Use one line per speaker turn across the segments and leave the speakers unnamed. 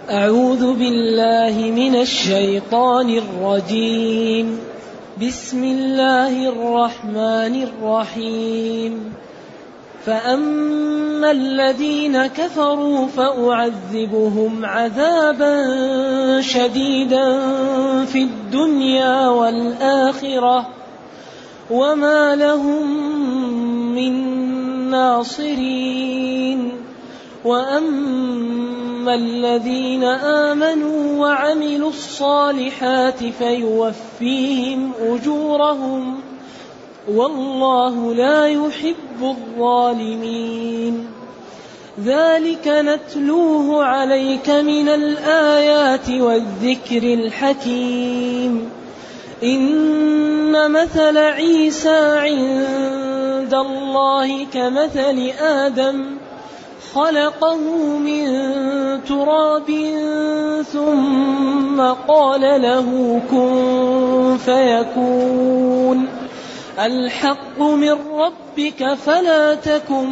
أعوذ بالله من الشيطان الرجيم. بسم الله الرحمن الرحيم. فأما الذين كفروا فأعذبهم عذابا شديدا في الدنيا والآخرة. وما لهم من ناصرين. وأما الذين آمنوا وعملوا الصالحات فيوفيهم أجورهم والله لا يحب الظالمين ذلك نتلوه عليك من الآيات والذكر الحكيم إن مثل عيسى عند الله كمثل آدم خلقه من تراب ثم قال له كن فيكون. الحق من ربك فلا تكن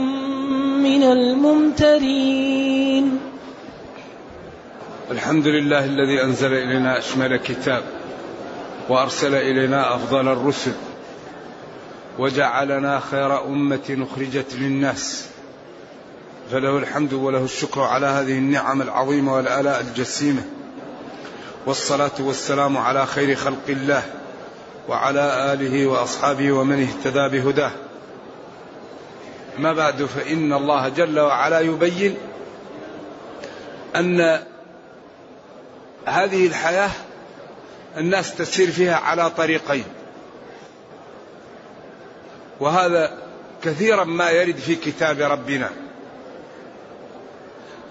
من الممترين.
الحمد لله الذي أنزل إلينا أشمل كتاب وأرسل إلينا أفضل الرسل وجعلنا خير أمة أخرجت للناس. فله الحمد وله الشكر على هذه النعم العظيمة والآلاء الجسيمة. والصلاة والسلام على خير خلق الله وعلى آله وأصحابه ومن اهتدى بهداه. ما بعد فإن الله جل وعلا يبين أن هذه الحياة الناس تسير فيها على طريقين. وهذا كثيرا ما يرد في كتاب ربنا.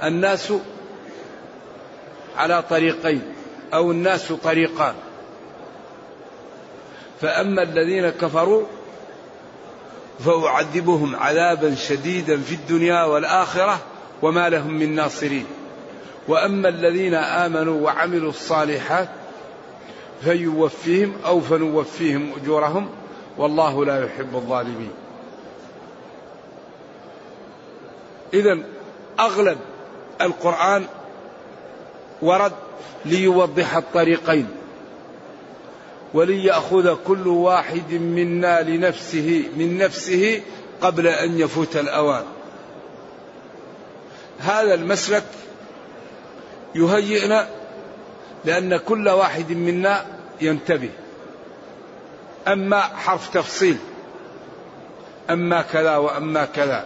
الناس على طريقين أو الناس طريقان. فأما الذين كفروا فأعذبهم عذابا شديدا في الدنيا والآخرة وما لهم من ناصرين. وأما الذين آمنوا وعملوا الصالحات فيوفيهم أو فنوفيهم أجورهم والله لا يحب الظالمين. اذا أغلب القرآن ورد ليوضح الطريقين وليأخذ كل واحد منا لنفسه من نفسه قبل أن يفوت الأوان. هذا المسلك يهيئنا لأن كل واحد منا ينتبه. أما حرف تفصيل أما كذا وأما كذا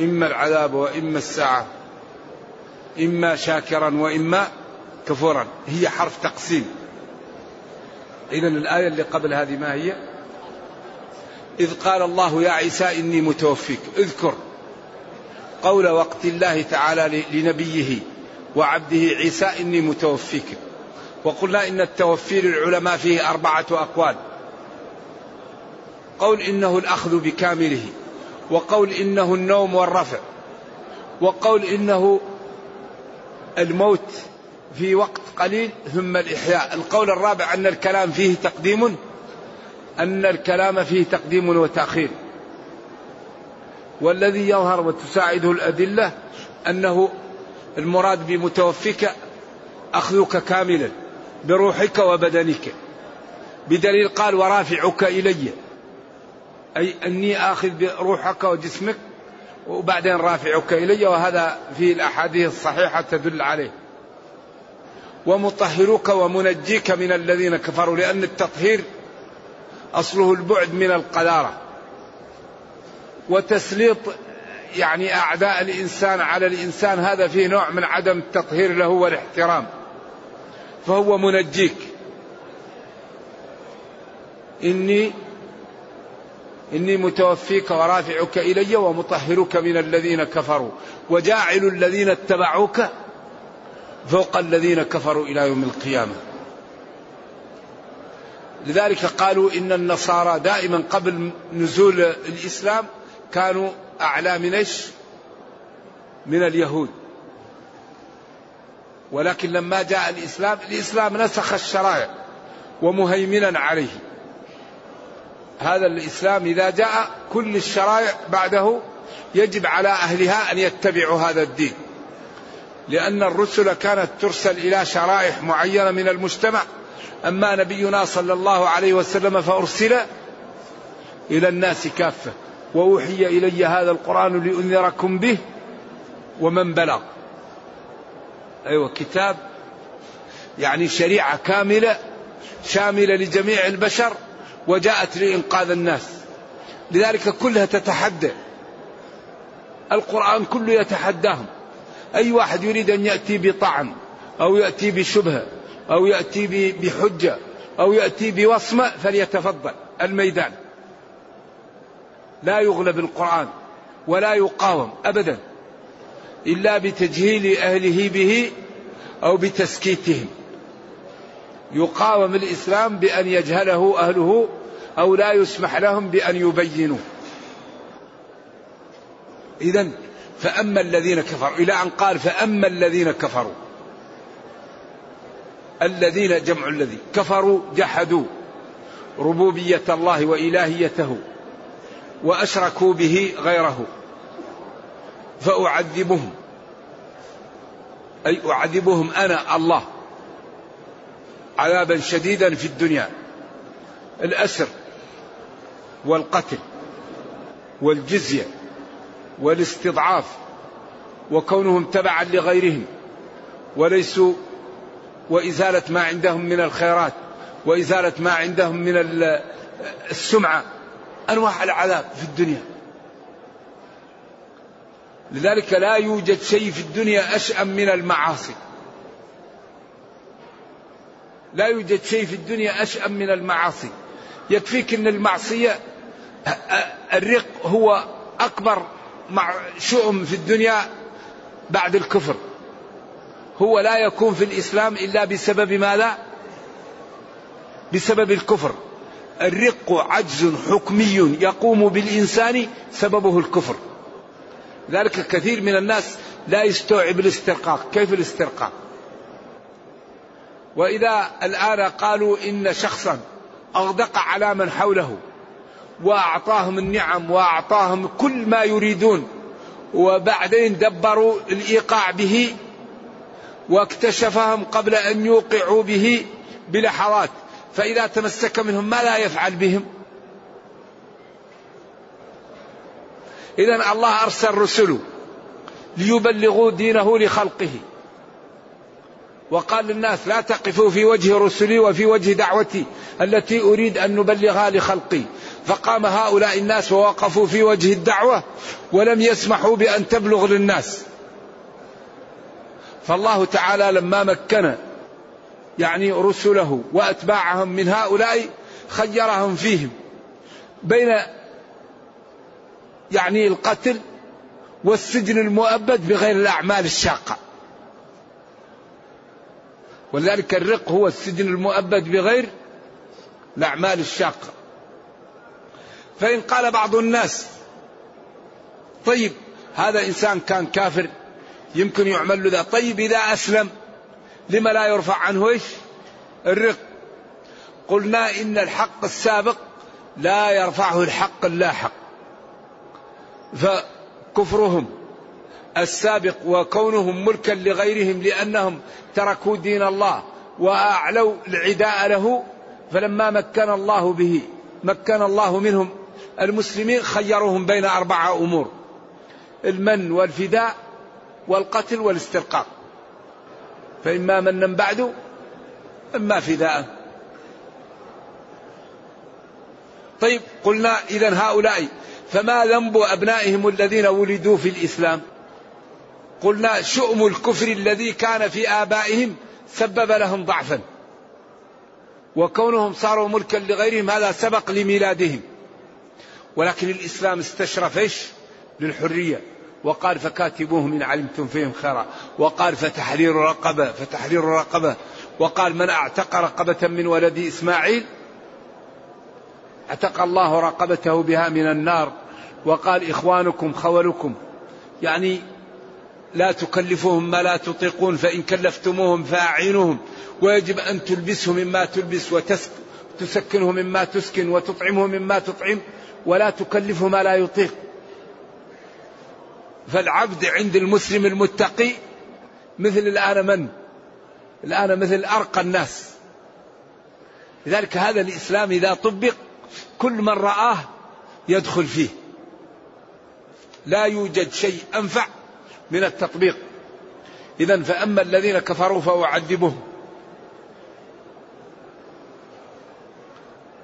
إما العذاب وإما الساعة. إما شاكرا وإما كفورا. هي حرف تقسيم. إذا الآية اللي قبل هذه ما هي؟ إذ قال الله يا عيسى إني متوفيك. اذكر قول وقت الله تعالى لنبيه وعبده عيسى إني متوفيك. وقلنا إن التوفي للعلماء فيه أربعة أقوال. قول إنه الأخذ بكامله. وقول إنه النوم والرفع. وقول إنه الموت في وقت قليل ثم الإحياء. القول الرابع أن الكلام فيه تقديم أن الكلام فيه تقديم وتأخير. والذي يظهر وتساعده الأدلة أنه المراد بمتوفيك أخذك كاملا بروحك وبدنك. بدليل قال ورافعك إلي. أي أني آخذ بروحك وجسمك وبعدين رافعك إلي وهذا في الأحاديث الصحيحة تدل عليه. ومطهرك ومنجيك من الذين كفروا لأن التطهير أصله البعد من القذارة. وتسليط يعني أعداء الإنسان على الإنسان هذا فيه نوع من عدم التطهير له والاحترام. فهو منجيك. إني إني متوفيك ورافعك إلي ومطهرك من الذين كفروا وجاعل الذين اتبعوك فوق الذين كفروا إلى يوم القيامة. لذلك قالوا إن النصارى دائما قبل نزول الإسلام كانوا أعلى من إيش؟ من اليهود. ولكن لما جاء الإسلام الإسلام نسخ الشرائع ومهيمنا عليه. هذا الإسلام إذا جاء كل الشرائع بعده يجب على أهلها أن يتبعوا هذا الدين. لأن الرسل كانت ترسل إلى شرائح معينة من المجتمع. أما نبينا صلى الله عليه وسلم فأرسل إلى الناس كافة. وأوحي إلي هذا القرآن لأنذركم به ومن بلغ. أيوة كتاب يعني شريعة كاملة شاملة لجميع البشر. وجاءت لإنقاذ الناس. لذلك كلها تتحدى. القرآن كله يتحداهم. أي واحد يريد أن يأتي بطعن أو يأتي بشبهة أو يأتي بحجة أو يأتي بوصمة فليتفضل. الميدان. لا يغلب القرآن ولا يقاوم أبدا. إلا بتجهيل أهله به أو بتسكيتهم. يقاوم الإسلام بأن يجهله أهله أو لا يسمح لهم بأن يبينوا إذا فأما الذين كفروا إلى أن قال فأما الذين كفروا. الذين جمع الذي كفروا جحدوا ربوبية الله وإلهيته وأشركوا به غيره فأعذبهم. أي أعذبهم أنا الله. عذابا شديدا في الدنيا. الأسر والقتل والجزية والاستضعاف وكونهم تبعا لغيرهم وليسوا وإزالة ما عندهم من الخيرات وإزالة ما عندهم من السمعة. أنواع العذاب في الدنيا. لذلك لا يوجد شيء في الدنيا أشأم من المعاصي. لا يوجد شيء في الدنيا أشأم من المعاصي. يكفيك أن المعصية الرق هو أكبر شؤم في الدنيا بعد الكفر. هو لا يكون في الإسلام إلا بسبب ماذا؟ بسبب الكفر. الرق عجز حكمي يقوم بالإنسان سببه الكفر. ذلك كثير من الناس لا يستوعب الاسترقاق. كيف الاسترقاق؟ وإذا الآن قالوا إن شخصا أغدق على من حوله وأعطاهم النعم وأعطاهم كل ما يريدون وبعدين دبروا الإيقاع به واكتشفهم قبل أن يوقعوا به بلحظات فإذا تمسك منهم ما لا يفعل بهم؟ إذا الله أرسل رسله ليبلغوا دينه لخلقه. وقال للناس لا تقفوا في وجه رسلي وفي وجه دعوتي التي أريد أن نبلغها لخلقي. فقام هؤلاء الناس ووقفوا في وجه الدعوة ولم يسمحوا بأن تبلغ للناس. فالله تعالى لما مكن يعني رسله وأتباعهم من هؤلاء خيرهم فيهم بين يعني القتل والسجن المؤبد بغير الأعمال الشاقة. ولذلك الرق هو السجن المؤبد بغير الأعمال الشاقة. فإن قال بعض الناس طيب هذا إنسان كان كافر يمكن يعمل له ذا. طيب إذا أسلم لما لا يرفع عنه إيش؟ الرق. قلنا إن الحق السابق لا يرفعه الحق اللاحق فكفرهم. السابق وكونهم ملكا لغيرهم لأنهم تركوا دين الله وأعلوا العداء له فلما مكن الله به مكن الله منهم المسلمين خيروهم بين أربعة أمور المن والفداء والقتل والاسترقاق فإما منا بعد إما فداء. طيب قلنا إذا هؤلاء فما ذنب أبنائهم الذين ولدوا في الإسلام؟ قلنا شؤم الكفر الذي كان في آبائهم سبب لهم ضعفا. وكونهم صاروا ملكا لغيرهم هذا سبق لميلادهم. ولكن الإسلام استشرف إيش؟ للحرية. وقال فكاتبوهم إن علمتم فيهم خيرا. وقال فتحرير رقبة فتحرير رقبة. وقال من أعتق رقبة من ولد إسماعيل؟ اعتق الله رقبته بها من النار. وقال إخوانكم خولكم. يعني لا تكلفوهم ما لا تطيقون فإن كلفتموهم فأعينوهم. ويجب أن تلبسهم مما تلبس وتسكنهم مما تسكن وتطعمهم مما تطعم ولا تكلفه ما لا يطيق. فالعبد عند المسلم المتقي مثل الآن من؟ الآن مثل أرقى الناس. لذلك هذا الإسلام إذا طبق كل من رآه يدخل فيه. لا يوجد شيء أنفع من التطبيق. إذا فأما الذين كفروا فأعذبهم.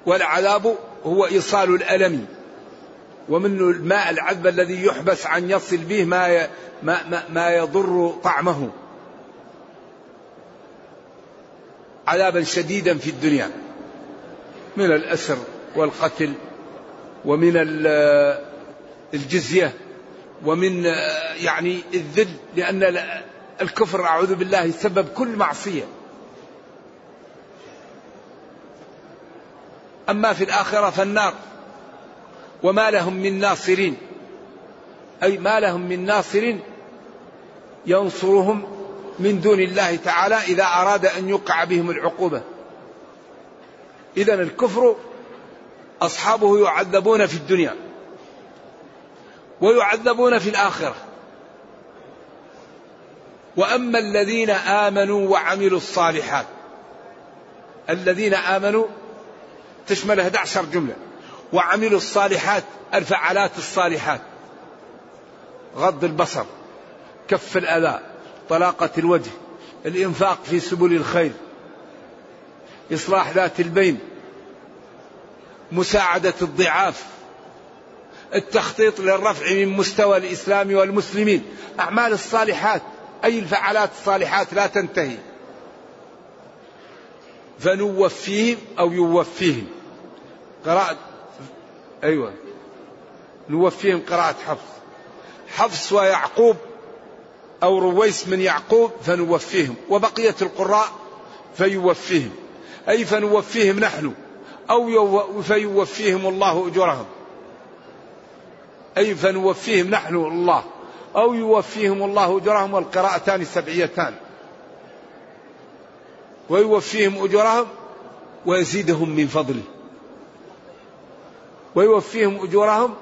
والعذاب هو إيصال الألم. ومن الماء العذب الذي يحبس عن يصل به ما ما ما, يضر طعمه. عذابا شديدا في الدنيا. من الأسر والقتل ومن الجزية. ومن يعني الذل لأن الكفر أعوذ بالله سبب كل معصية. أما في الآخرة فالنار. وما لهم من ناصرين. أي ما لهم من ناصر ينصرهم من دون الله تعالى إذا أراد أن يقع بهم العقوبة. إذا الكفر أصحابه يعذبون في الدنيا. ويعذبون في الآخرة. وأما الذين آمنوا وعملوا الصالحات الذين آمنوا تشمل 11 جملة. وعملوا الصالحات الفعالات الصالحات. غض البصر كف الأذى طلاقة الوجه الإنفاق في سبل الخير إصلاح ذات البين مساعدة الضعاف التخطيط للرفع من مستوى الإسلام والمسلمين. أعمال الصالحات أي الفعالات الصالحات لا تنتهي. فنوفيهم أو يوفيهم. قراءة أيوة. نوفيهم قراءة حفص. حفص ويعقوب أو رويس من يعقوب فنوفيهم. وبقية القراء فيوفيهم. أي فنوفيهم نحن أو فيوفيهم الله أجورهم. أي فنوفيهم نحن الله أو يوفيهم الله أجورهم والقراءتان سبعيتان ويوفيهم أجورهم ويزيدهم من فضله. ويوفيهم أجورهم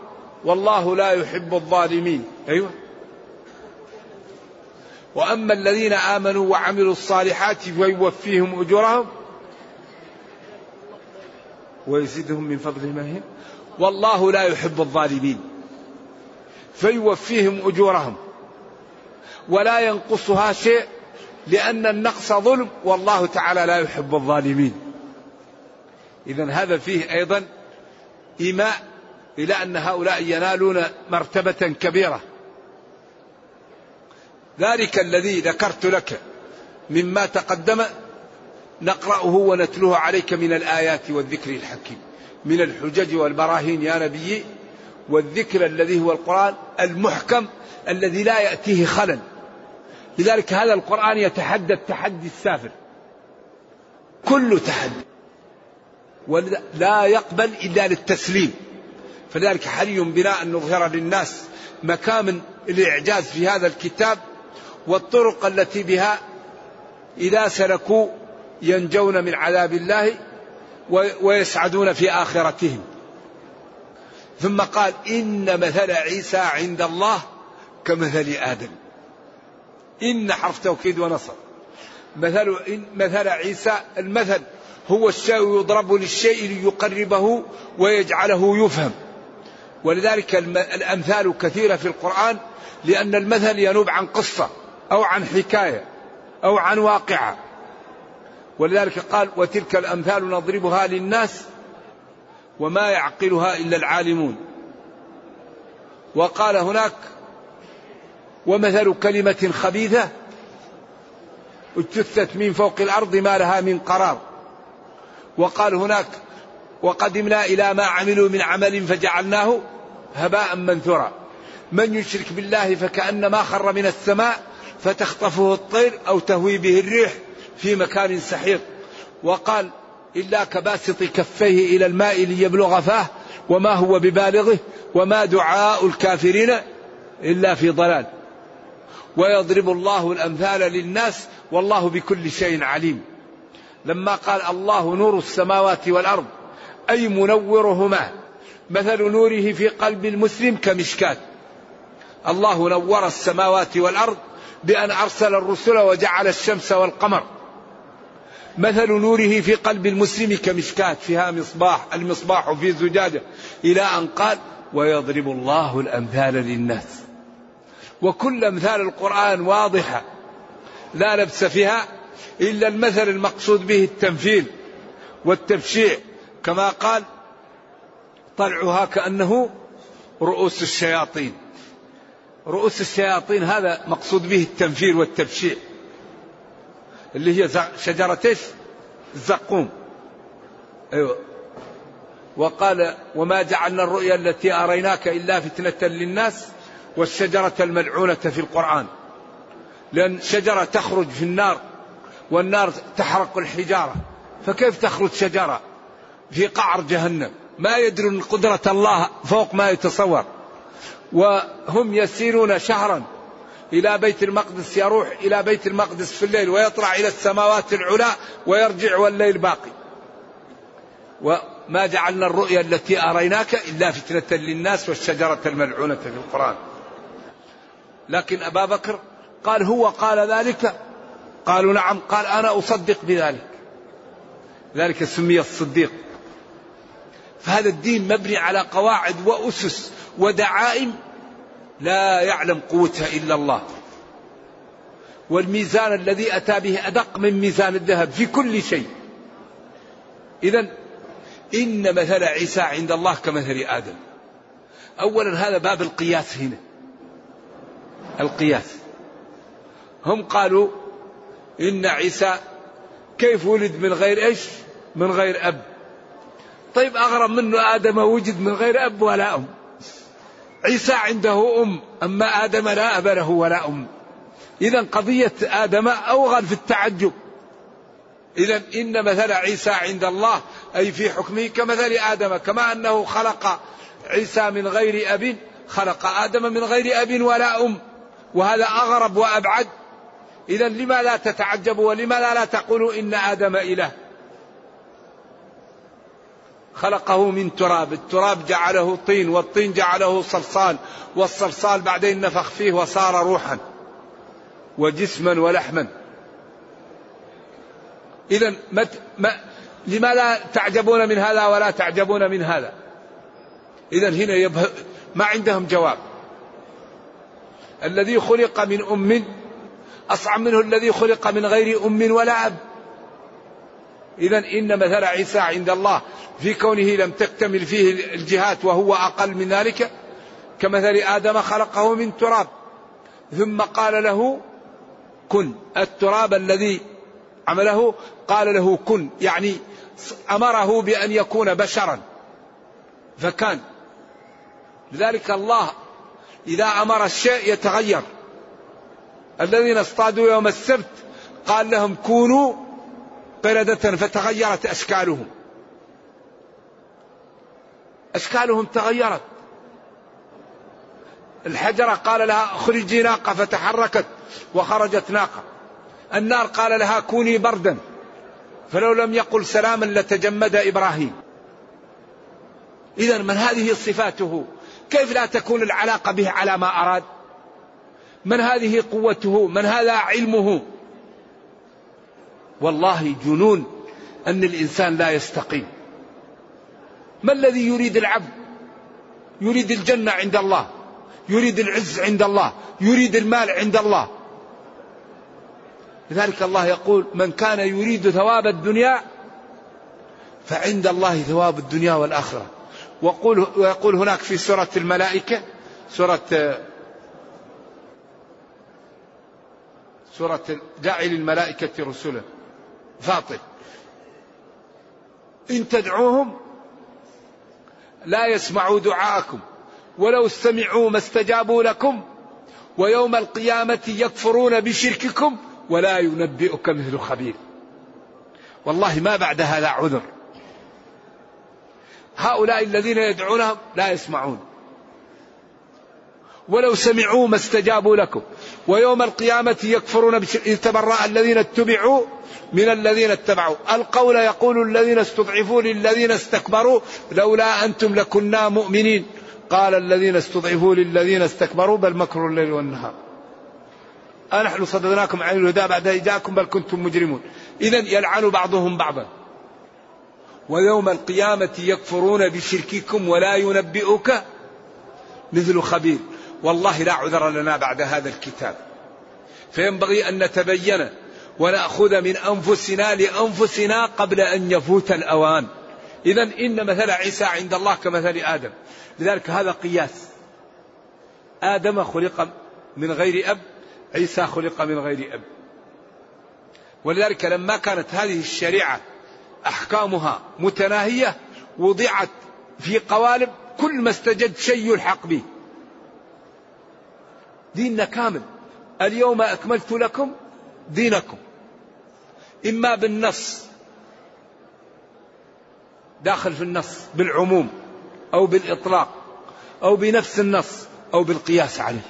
والله لا يحب الظالمين. أيوة. وأما الذين آمنوا وعملوا الصالحات فيوفيهم أجورهم ويزيدهم من فضله. ما هي؟ والله لا يحب الظالمين. فيوفيهم أجورهم. ولا ينقصها شيء لأن النقص ظلم والله تعالى لا يحب الظالمين. إذا هذا فيه أيضا إيماء إلى أن هؤلاء ينالون مرتبة كبيرة. ذلك الذي ذكرت لك مما تقدم نقرأه ونتلوه عليك من الآيات والذكر الحكيم. من الحجج والبراهين يا نبي والذكر الذي هو القرآن المحكم الذي لا يأتيه خلل. لذلك هذا القرآن يتحدى التحدي السافر. كل تحدي. ولا يقبل إلا للتسليم. فذلك حري بنا أن نظهر للناس مكامن الإعجاز في هذا الكتاب والطرق التي بها إذا سلكوا ينجون من عذاب الله ويسعدون في آخرتهم. ثم قال إن مثل عيسى عند الله كمثل آدم. إن حرف توكيد ونصر. مثل إن مثل عيسى المثل هو الشيء يضرب للشيء ليقربه ويجعله يفهم. ولذلك الأمثال كثيرة في القرآن لأن المثل ينوب عن قصة أو عن حكاية أو عن واقعة. ولذلك قال وتلك الأمثال نضربها للناس وما يعقلها إلا العالمون. وقال هناك ومثل كلمة خبيثة اجتثت من فوق الأرض ما لها من قرار. وقال هناك وقدمنا إلى ما عملوا من عمل فجعلناه هباء منثورا. من يشرك بالله فكأنما خر من السماء فتخطفه الطير أو تهوي به الريح في مكان سحيق. وقال إلا كباسط كفيه إلى الماء ليبلغ فاه وما هو ببالغه وما دعاء الكافرين إلا في ضلال. ويضرب الله الأمثال للناس والله بكل شيء عليم. لما قال الله نور السماوات والأرض أي منورهما مثل نوره في قلب المسلم كمشكات الله نور السماوات والأرض بأن أرسل الرسل وجعل الشمس والقمر. مثل نوره في قلب المسلم كمشكاة فيها مصباح المصباح في زجاجة إلى أن قال ويضرب الله الأمثال للناس وكل أمثال القرآن واضحة لا لبس فيها إلا المثل المقصود به التمثيل والتبشيع. كما قال طلعها كأنه رؤوس الشياطين رؤوس الشياطين هذا مقصود به التنفير والتبشيع. اللي هي شجرة إيش؟ الزقوم. أيوه. وقال وما جعلنا الرؤيا التي أريناك إلا فتنة للناس والشجرة الملعونة في القرآن. لأن شجرة تخرج في النار والنار تحرق الحجارة. فكيف تخرج شجرة في قعر جهنم؟ ما يدرون قدرة الله فوق ما يتصور. وهم يسيرون شهرا إلى بيت المقدس يروح إلى بيت المقدس في الليل ويطلع إلى السماوات العلى ويرجع والليل باقي. وما جعلنا الرؤيا التي أريناك إلا فتنة للناس والشجرة الملعونة في القرآن. لكن أبا بكر قال هو قال ذلك؟ قالوا نعم قال أنا أصدق بذلك. ذلك سمي الصديق. فهذا الدين مبني على قواعد وأسس ودعائم لا يعلم قوتها إلا الله. والميزان الذي أتى به أدق من ميزان الذهب في كل شيء. إذا إن مثل عيسى عند الله كمثل آدم. أولا هذا باب القياس هنا. القياس. هم قالوا إن عيسى كيف ولد من غير إيش؟ من غير أب. طيب أغرب منه آدم وجد من غير أب ولا أم. عيسى عنده أم أما آدم لا أب له ولا أم. إذا قضية آدم أوغل في التعجب. إذا إن مثل عيسى عند الله أي في حكمه كمثل آدم كما أنه خلق عيسى من غير أب خلق آدم من غير أب ولا أم. وهذا أغرب وأبعد. إذا لما لا تتعجبوا ولما لا, لا تقولوا إن آدم إله؟ خلقه من تراب. التراب جعله طين والطين جعله صلصال والصلصال بعدين نفخ فيه وصار روحا وجسما ولحما. إذا ما لما لا تعجبون من هذا ولا تعجبون من هذا. إذا هنا يبه ما عندهم جواب. الذي خلق من أم أصعب منه الذي خلق من غير أم ولا أب. إذا إن مثل عيسى عند الله في كونه لم تكتمل فيه الجهات وهو أقل من ذلك كمثل آدم خلقه من تراب ثم قال له كن التراب الذي عمله قال له كن يعني أمره بأن يكون بشرا فكان. لذلك الله إذا أمر الشيء يتغير. الذين اصطادوا يوم السبت قال لهم كونوا قردة فتغيرت أشكالهم. أشكالهم تغيرت. الحجرة قال لها أخرجي ناقة فتحركت وخرجت ناقة. النار قال لها كوني بردا فلو لم يقل سلاما لتجمد إبراهيم. إذا من هذه صفاته؟ كيف لا تكون العلاقة به على ما أراد؟ من هذه قوته؟ من هذا علمه؟ والله جنون أن الإنسان لا يستقيم. ما الذي يريد العبد؟ يريد الجنة عند الله يريد العز عند الله يريد المال عند الله. لذلك الله يقول من كان يريد ثواب الدنيا فعند الله ثواب الدنيا والآخرة. وقول ويقول هناك في سورة الملائكة سورة سورة جعل الملائكة رسلا. فاطر. إن تدعوهم لا يسمعوا دعاءكم ولو استمعوا ما استجابوا لكم ويوم القيامة يكفرون بشرككم ولا ينبئك مثل خبير. والله ما بعد هذا عذر. هؤلاء الذين يدعونهم لا يسمعون. ولو سمعوا ما استجابوا لكم. ويوم القيامة يكفرون إذ تبرأ الذين اتبعوا من الذين اتبعوا. القول يقول الذين استضعفوا للذين استكبروا لولا أنتم لكنا مؤمنين. قال الذين استضعفوا للذين استكبروا بل مكروا الليل والنهار. أنحن صددناكم عن الهدى بعد إذ جاءكم بل كنتم مجرمون. إذا يلعن بعضهم بعضا. ويوم القيامة يكفرون بشرككم ولا ينبئك مثل خبير. والله لا عذر لنا بعد هذا الكتاب. فينبغي أن نتبين ونأخذ من أنفسنا لأنفسنا قبل أن يفوت الأوان. إذا إن مثل عيسى عند الله كمثل آدم. لذلك هذا قياس. آدم خلق من غير أب عيسى خلق من غير أب. ولذلك لما كانت هذه الشريعة أحكامها متناهية وضعت في قوالب كل ما استجد شيء يلحق به. ديننا كامل. اليوم أكملت لكم دينكم. إما بالنص داخل في النص بالعموم أو بالإطلاق أو بنفس النص أو بالقياس عليه.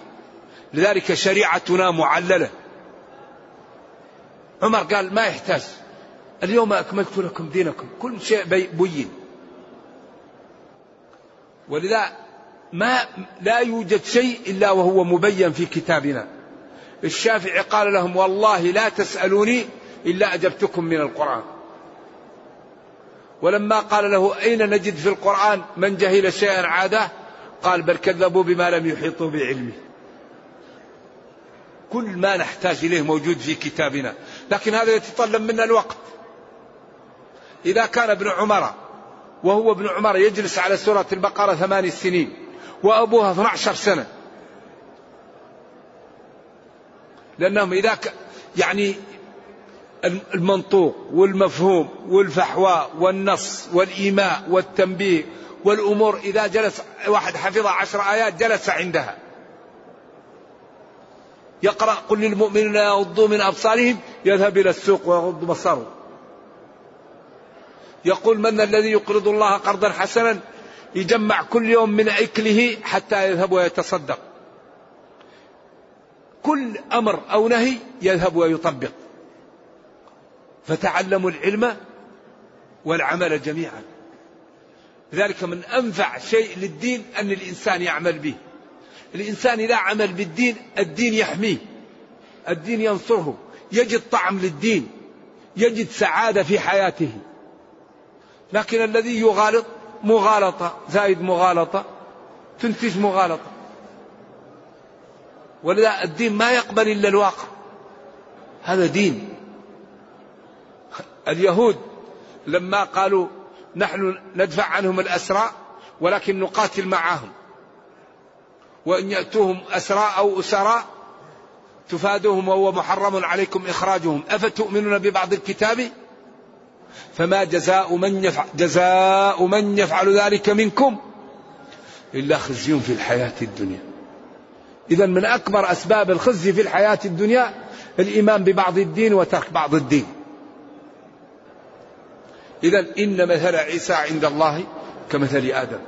لذلك شريعتنا معللة. عمر قال ما يحتاج. اليوم أكملت لكم دينكم. كل شيء بين. ولذا ما لا يوجد شيء إلا وهو مبين في كتابنا. الشافعي قال لهم والله لا تسألوني إلا أجبتكم من القرآن. ولما قال له أين نجد في القرآن من جهل شيئا عاده؟ قال بل كذبوا بما لم يحيطوا بعلمه. كل ما نحتاج إليه موجود في كتابنا. لكن هذا يتطلب منا الوقت. إذا كان ابن عمر وهو ابن عمر يجلس على سورة البقرة ثمان سنين وأبوها 12 سنة. لأنهم إذا ك... يعني المنطوق والمفهوم والفحواء والنص والإيماء والتنبيه والأمور إذا جلس واحد حفظ عشر آيات جلس عندها. يقرأ قل للمؤمنين يغضوا من أبصارهم يذهب إلى السوق ويغض بصره. يقول من الذي يقرض الله قرضا حسنا؟ يجمع كل يوم من أكله حتى يذهب ويتصدق. كل أمر أو نهي يذهب ويطبق. فتعلموا العلم والعمل جميعا. لذلك من أنفع شيء للدين أن الإنسان يعمل به. الإنسان إذا عمل بالدين الدين يحميه. الدين ينصره. يجد طعم للدين. يجد سعادة في حياته. لكن الذي يغالط مغالطة زائد مغالطة تنتج مغالطة. ولذا الدين ما يقبل إلا الواقع. هذا دين. اليهود لما قالوا نحن ندفع عنهم الأسرى ولكن نقاتل معهم. وإن يأتوهم أسرى أو أسراء تفادوهم وهو محرم عليكم إخراجهم. أفتؤمنون ببعض الكتاب؟ فما جزاء من يفعل جزاء من يفعل ذلك منكم إلا خزي في الحياة الدنيا. إذا من أكبر أسباب الخزي في الحياة الدنيا الإيمان ببعض الدين وترك بعض الدين. إذا إن مثل عيسى عند الله كمثل آدم.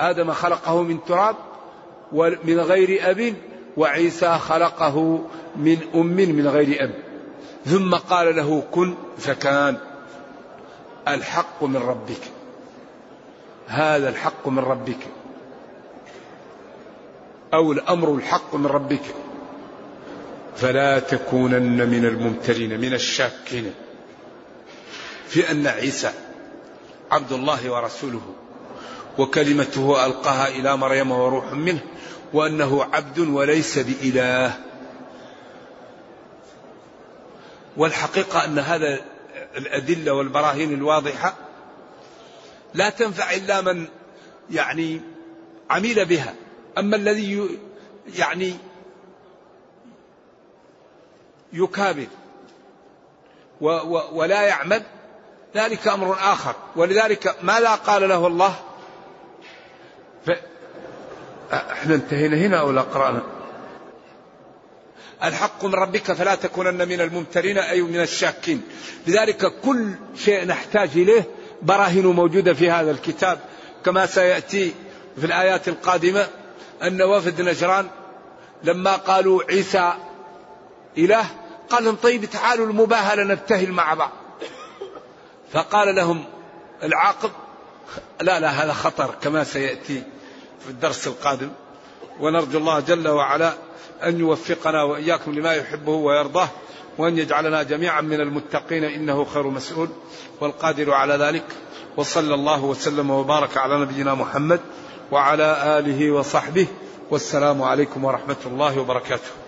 آدم خلقه من تراب ومن غير أب وعيسى خلقه من أم من غير أب. ثم قال له كن فكان. الحق من ربك. هذا الحق من ربك. أو الأمر الحق من ربك. فلا تكونن من الممترين من الشاكين. في أن عيسى عبد الله ورسوله وكلمته ألقاها إلى مريم وروح منه وأنه عبد وليس بإله. والحقيقة أن هذا الأدلة والبراهين الواضحة لا تنفع إلا من يعني عمل بها. أما الذي يعني يكابر ولا يعمل ذلك أمر آخر. ولذلك ماذا قال له الله ف... إحنا انتهينا هنا أو لا قرأنا؟ الحق من ربك فلا تكونن من الممترين أي من الشاكين. لذلك كل شيء نحتاج إليه براهن موجودة في هذا الكتاب. كما سيأتي في الآيات القادمة أن وفد نجران لما قالوا عيسى إله قال لهم طيب تعالوا المباهلة نبتهل مع بعض. فقال لهم العاقب لا لا هذا خطر كما سيأتي في الدرس القادم. ونرجو الله جل وعلا أن يوفقنا وإياكم لما يحبه ويرضاه وأن يجعلنا جميعا من المتقين إنه خير مسؤول. والقادر على ذلك وصلى الله وسلم وبارك على نبينا محمد وعلى آله وصحبه. والسلام عليكم ورحمة الله وبركاته.